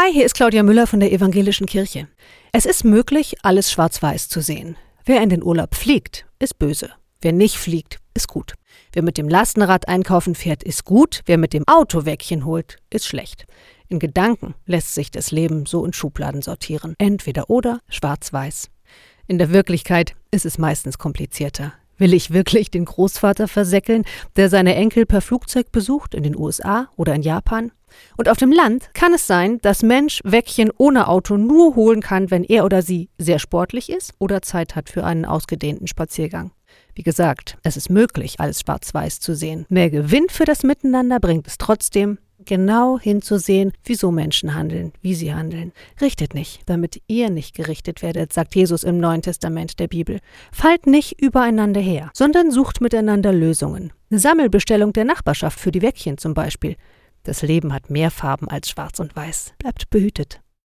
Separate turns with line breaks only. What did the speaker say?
Hi, hier ist Claudia Müller von der Evangelischen Kirche. Es ist möglich, alles schwarz-weiß zu sehen. Wer in den Urlaub fliegt, ist böse. Wer nicht fliegt, ist gut. Wer mit dem Lastenrad einkaufen fährt, ist gut. Wer mit dem Auto Wäckchen holt, ist schlecht. In Gedanken lässt sich das Leben so in Schubladen sortieren. Entweder oder, schwarz-weiß. In der Wirklichkeit ist es meistens komplizierter. Will ich wirklich den Großvater versäckeln, der seine Enkel per Flugzeug besucht in den USA oder in Japan? Und auf dem Land kann es sein, dass Mensch Wäckchen ohne Auto nur holen kann, wenn er oder sie sehr sportlich ist oder Zeit hat für einen ausgedehnten Spaziergang. Wie gesagt, es ist möglich, alles schwarz-weiß zu sehen. Mehr Gewinn für das Miteinander bringt es trotzdem, genau hinzusehen, wieso Menschen handeln, wie sie handeln. Richtet nicht, damit ihr nicht gerichtet werdet, sagt Jesus im Neuen Testament der Bibel. Fallt nicht übereinander her, sondern sucht miteinander Lösungen. Eine Sammelbestellung der Nachbarschaft für die Wäckchen zum Beispiel. Das Leben hat mehr Farben als schwarz und weiß. Bleibt behütet.